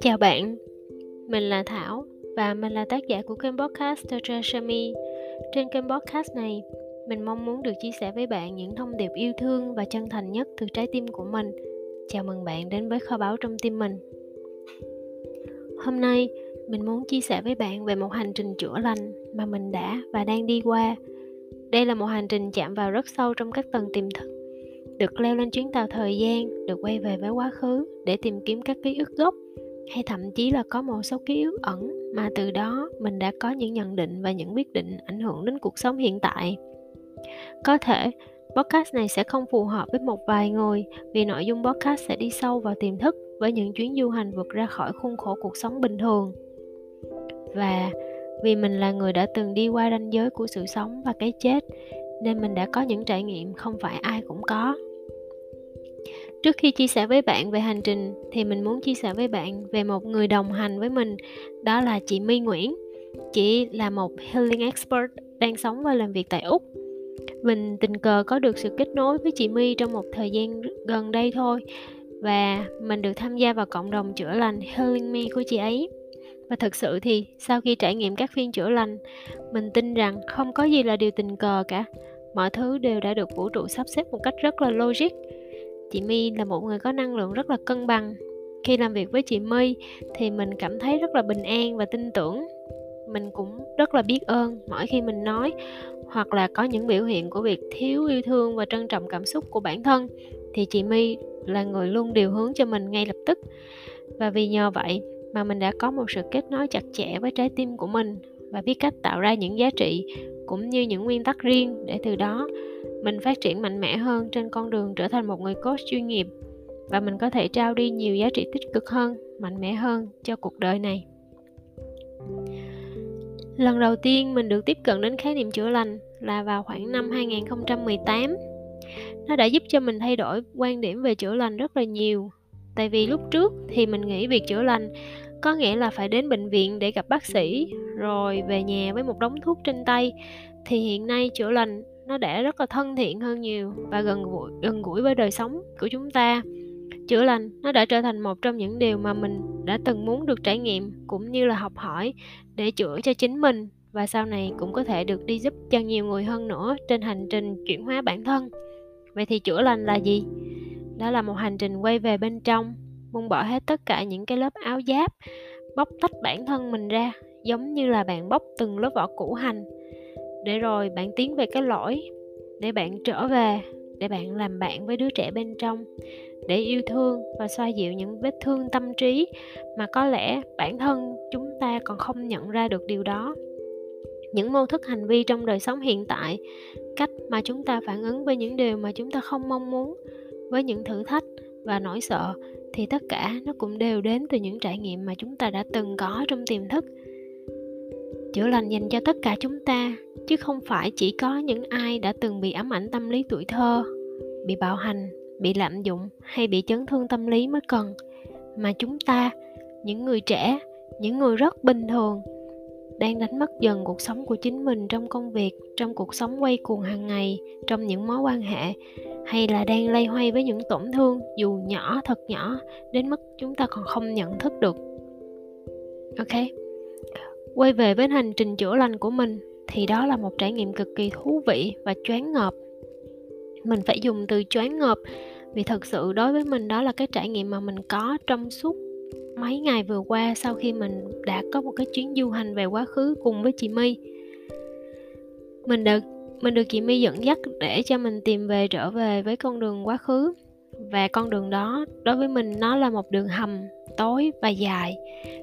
Chào bạn, mình là Thảo và mình là tác giả của kênh podcast Totra Shami. Trên kênh podcast này, mình mong muốn được chia sẻ với bạn những thông điệp yêu thương và chân thành nhất từ trái tim của mình. Chào mừng bạn đến với kho báu trong tim mình. Hôm nay, mình muốn chia sẻ với bạn về một hành trình chữa lành mà mình đã và đang đi qua. Đây là một hành trình chạm vào rất sâu trong các tầng tiềm thức được leo lên chuyến tàu thời gian, được quay về với quá khứ để tìm kiếm các ký ức gốc hay thậm chí là có một số ký ức ẩn mà từ đó mình đã có những nhận định và những quyết định ảnh hưởng đến cuộc sống hiện tại. Có thể podcast này sẽ không phù hợp với một vài người vì nội dung podcast sẽ đi sâu vào tiềm thức với những chuyến du hành vượt ra khỏi khuôn khổ cuộc sống bình thường. Và vì mình là người đã từng đi qua ranh giới của sự sống và cái chết nên mình đã có những trải nghiệm không phải ai cũng có Trước khi chia sẻ với bạn về hành trình thì mình muốn chia sẻ với bạn về một người đồng hành với mình, đó là chị My Nguyễn. Chị là một healing expert đang sống và làm việc tại Úc. Mình tình cờ có được sự kết nối với chị My trong một thời gian gần đây thôi và mình được tham gia vào cộng đồng chữa lành Healing Me của chị ấy. Và thực sự thì sau khi trải nghiệm các phiên chữa lành, mình tin rằng không có gì là điều tình cờ cả. Mọi thứ đều đã được vũ trụ sắp xếp một cách rất là logic. Chị My là một người có năng lượng rất là cân bằng. Khi làm việc với chị My thì mình cảm thấy rất là bình an và tin tưởng. Mình cũng rất là biết ơn mỗi khi mình nói hoặc là có những biểu hiện của việc thiếu yêu thương và trân trọng cảm xúc của bản thân thì chị My là người luôn điều hướng cho mình ngay lập tức. Và vì nhờ vậy mà mình đã có một sự kết nối chặt chẽ với trái tim của mình và biết cách tạo ra những giá trị cũng như những nguyên tắc riêng để từ đó mình phát triển mạnh mẽ hơn trên con đường trở thành một người coach chuyên nghiệp và mình có thể trao đi nhiều giá trị tích cực hơn, mạnh mẽ hơn cho cuộc đời này. Lần đầu tiên mình được tiếp cận đến khái niệm chữa lành là vào khoảng năm 2018 nó đã giúp cho mình thay đổi quan điểm về chữa lành rất là nhiều tại vì lúc trước thì mình nghĩ việc chữa lành, có nghĩa là phải đến bệnh viện để gặp bác sĩ, rồi về nhà với một đống thuốc trên tay. Thì hiện nay chữa lành nó đã rất là thân thiện hơn nhiều và gần gũi gần gũi với đời sống của chúng ta. Chữa lành nó đã trở thành một trong những điều mà mình đã từng muốn được trải nghiệm cũng như là học hỏi để chữa cho chính mình và sau này cũng có thể được đi giúp cho nhiều người hơn nữa trên hành trình chuyển hóa bản thân. Vậy thì chữa lành là gì? Đó là một hành trình quay về bên trong, buông bỏ hết tất cả những cái lớp áo giáp, bóc tách bản thân mình ra, giống như là bạn bóc từng lớp vỏ củ hành. Để rồi bạn tiến về cái lỗi, để bạn trở về, để bạn làm bạn với đứa trẻ bên trong, để yêu thương và xoa dịu những vết thương tâm trí mà có lẽ bản thân chúng ta còn không nhận ra được điều đó. Những mô thức hành vi trong đời sống hiện tại, cách mà chúng ta phản ứng với những điều mà chúng ta không mong muốn với những thử thách và nỗi sợ, thì tất cả nó cũng đều đến từ những trải nghiệm mà chúng ta đã từng có trong tiềm thức. Chữa lành dành cho tất cả chúng ta, chứ không phải chỉ có những ai đã từng bị ám ảnh tâm lý tuổi thơ, bị bạo hành, bị lạm dụng hay bị chấn thương tâm lý mới cần. Mà chúng ta, những người trẻ, những người rất bình thường, đang đánh mất dần cuộc sống của chính mình trong công việc, trong cuộc sống quay cuồng hàng ngày, trong những mối quan hệ hay là đang lay hoay với những tổn thương, dù nhỏ, thật nhỏ, đến mức chúng ta còn không nhận thức được. Ok. Quay về với hành trình chữa lành của mình, thì đó là một trải nghiệm cực kỳ thú vị và choáng ngợp. Mình phải dùng từ choáng ngợp, vì thật sự đối với mình đó là cái trải nghiệm mà mình có trong suốt mấy ngày vừa qua sau khi mình đã có một cái chuyến du hành về quá khứ cùng với chị My. Mình được mình được chị My dẫn dắt để cho mình tìm về trở về với con đường quá khứ. Và con đường đó đối với mình nó là một đường hầm tối và dài.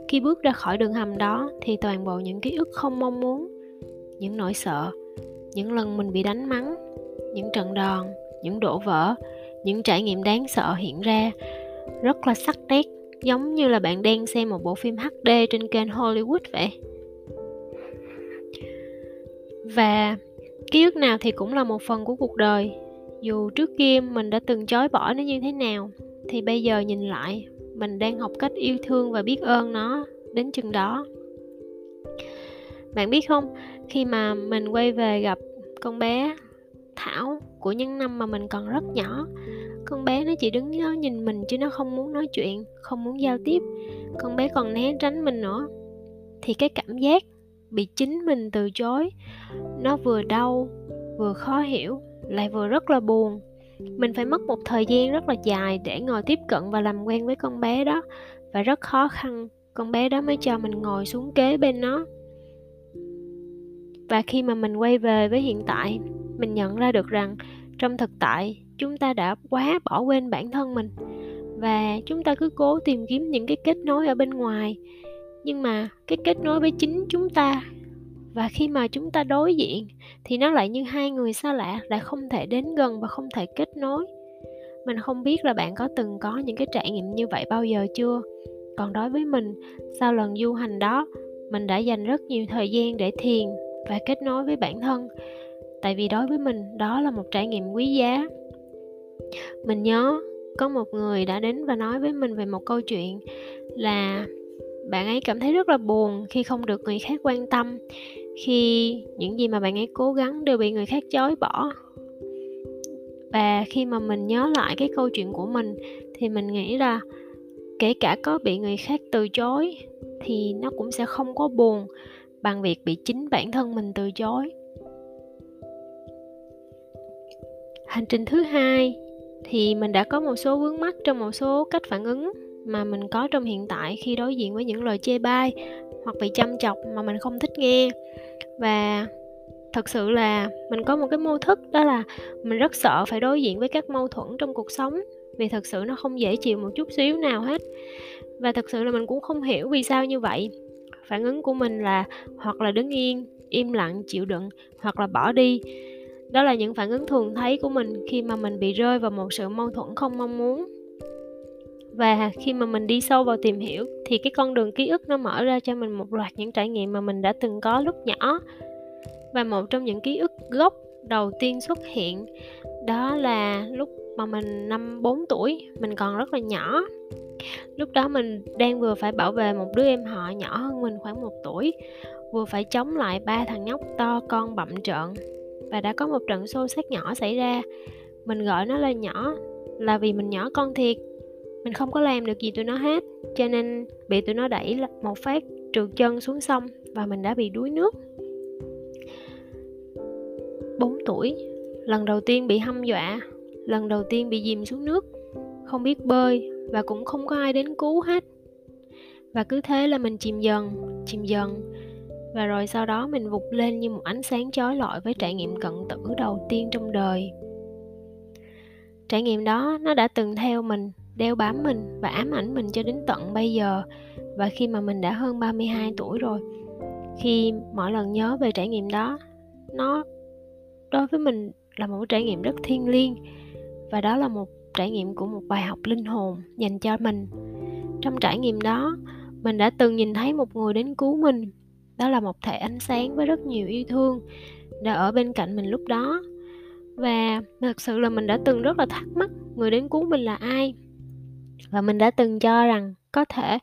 Khi bước ra khỏi đường hầm đó thì toàn bộ những ký ức không mong muốn, những nỗi sợ, những lần mình bị đánh mắng, những trận đòn, những đổ vỡ, những trải nghiệm đáng sợ hiện ra rất là sắc nét, giống như là bạn đang xem một bộ phim HD trên kênh Hollywood vậy. Và ký ức nào thì cũng là một phần của cuộc đời. Dù trước kia mình đã từng chối bỏ nó như thế nào, thì bây giờ nhìn lại, mình đang học cách yêu thương và biết ơn nó đến chừng đó. Bạn biết không, khi mà mình quay về gặp con bé thảo của những năm mà mình còn rất nhỏ, con bé nó chỉ đứng đó nhìn mình chứ nó không muốn nói chuyện, không muốn giao tiếp. Con bé còn né tránh mình nữa. Thì cái cảm giác bị chính mình từ chối. Nó vừa đau, vừa khó hiểu, lại vừa rất là buồn. Mình phải mất một thời gian rất là dài để ngồi tiếp cận và làm quen với con bé đó, và rất khó khăn con bé đó mới cho mình ngồi xuống kế bên nó. Và khi mà mình quay về với hiện tại, mình nhận ra được rằng trong thực tại, chúng ta đã quá bỏ quên bản thân mình. Và chúng ta cứ cố tìm kiếm những cái kết nối ở bên ngoài nhưng mà cái kết nối với chính chúng ta và khi mà chúng ta đối diện thì nó lại như hai người xa lạ, lại không thể đến gần và không thể kết nối. Mình không biết là bạn có từng có những cái trải nghiệm như vậy bao giờ chưa? Còn đối với mình, sau lần du hành đó, mình đã dành rất nhiều thời gian để thiền và kết nối với bản thân. Tại vì đối với mình, đó là một trải nghiệm quý giá. Mình nhớ có một người đã đến và nói với mình về một câu chuyện là bạn ấy cảm thấy rất là buồn khi không được người khác quan tâm, khi những gì mà bạn ấy cố gắng đều bị người khác chối bỏ. Và khi mà mình nhớ lại cái câu chuyện của mình, thì mình nghĩ là kể cả có bị người khác từ chối, thì nó cũng sẽ không có buồn bằng việc bị chính bản thân mình từ chối. Hành trình thứ hai, thì mình đã có một số vướng mắc trong một số cách phản ứng mà mình có trong hiện tại khi đối diện với những lời chê bai hoặc bị chăm chọc mà mình không thích nghe. Và thật sự là mình có một cái mô thức, đó là mình rất sợ phải đối diện với các mâu thuẫn trong cuộc sống vì thật sự nó không dễ chịu một chút xíu nào hết. Và thật sự là mình cũng không hiểu vì sao như vậy. Phản ứng của mình là hoặc là đứng yên, im lặng, chịu đựng, hoặc là bỏ đi. Đó là những phản ứng thường thấy của mình khi mà mình bị rơi vào một sự mâu thuẫn không mong muốn và khi mà mình đi sâu vào tìm hiểu, thì cái con đường ký ức nó mở ra cho mình một loạt những trải nghiệm mà mình đã từng có lúc nhỏ. Và một trong những ký ức gốc đầu tiên xuất hiện, đó là lúc mà mình năm 4 tuổi, mình còn rất là nhỏ. Lúc đó mình đang vừa phải bảo vệ một đứa em họ nhỏ hơn mình khoảng một tuổi, vừa phải chống lại ba thằng nhóc to con bậm trợn. Và đã có một trận xô xát nhỏ xảy ra. Mình gọi nó là nhỏ, là vì mình nhỏ con thiệt mình không có làm được gì tụi nó hết, cho nên bị tụi nó đẩy một phát trượt chân xuống sông và mình đã bị đuối nước. 4 tuổi, lần đầu tiên bị hâm dọa, lần đầu tiên bị dìm xuống nước, không biết bơi và cũng không có ai đến cứu hết. Và cứ thế là mình chìm dần chìm dần. Và rồi sau đó mình vụt lên như một ánh sáng chói lọi với trải nghiệm cận tử đầu tiên trong đời. Trải nghiệm đó nó đã từng theo mình đeo bám mình và ám ảnh mình cho đến tận bây giờ và khi mà mình đã hơn 32 tuổi rồi. Khi mỗi lần nhớ về trải nghiệm đó, nó đối với mình là một trải nghiệm rất thiêng liêng và đó là một trải nghiệm của một bài học linh hồn dành cho mình. Trong trải nghiệm đó, mình đã từng nhìn thấy một người đến cứu mình. Đó là một thể ánh sáng với rất nhiều yêu thương đã ở bên cạnh mình lúc đó. Và thật sự là mình đã từng rất là thắc mắc người đến cứu mình là ai và mình đã từng cho rằng có thể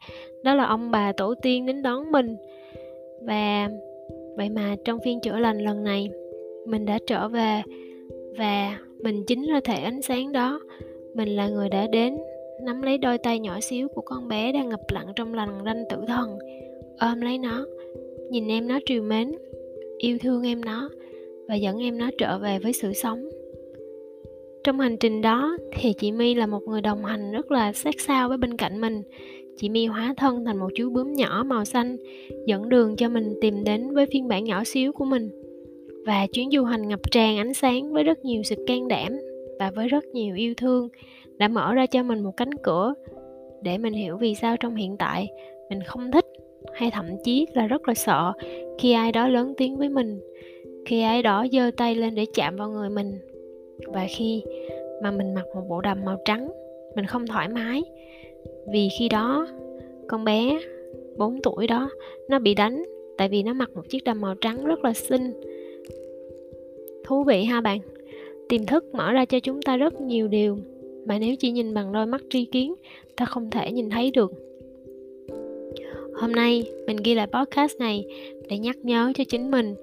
đó là ông bà tổ tiên đến đón mình. Và vậy mà trong phiên chữa lành lần này, mình đã trở về và mình chính là thể ánh sáng đó. Mình là người đã đến, nắm lấy đôi tay nhỏ xíu của con bé đang ngập lặng trong lằn ranh tử thần, ôm lấy nó, nhìn em nó trìu mến, yêu thương em nó và dẫn em nó trở về với sự sống trong hành trình đó thì chị my là một người đồng hành rất là sát sao với bên cạnh mình. Chị my hóa thân thành một chú bướm nhỏ màu xanh, dẫn đường cho mình tìm đến với phiên bản nhỏ xíu của mình. Và chuyến du hành ngập tràn ánh sáng với rất nhiều sự can đảm và với rất nhiều yêu thương đã mở ra cho mình một cánh cửa để mình hiểu vì sao trong hiện tại mình không thích hay thậm chí là rất là sợ khi ai đó lớn tiếng với mình, khi ai đó giơ tay lên để chạm vào người mình và khi mà mình mặc một bộ đầm màu trắng, mình không thoải mái, vì khi đó con bé 4 tuổi đó nó bị đánh, tại vì nó mặc một chiếc đầm màu trắng rất là xinh. Thú vị ha bạn? Tiềm thức mở ra cho chúng ta rất nhiều điều mà nếu chỉ nhìn bằng đôi mắt tri kiến, ta không thể nhìn thấy được. Hôm nay mình ghi lại podcast này để nhắc nhớ cho chính mình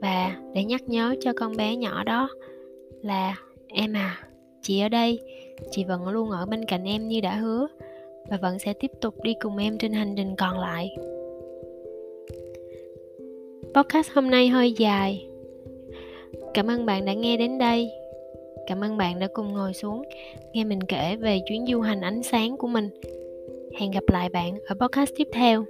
và để nhắc nhớ cho con bé nhỏ đó là, em à chị ở đây, chị vẫn luôn ở bên cạnh em như đã hứa và vẫn sẽ tiếp tục đi cùng em trên hành trình còn lại. Podcast hôm nay hơi dài. Cảm ơn bạn đã nghe đến đây. Cảm ơn bạn đã cùng ngồi xuống, nghe mình kể về chuyến du hành ánh sáng của mình. Hẹn gặp lại bạn ở podcast tiếp theo.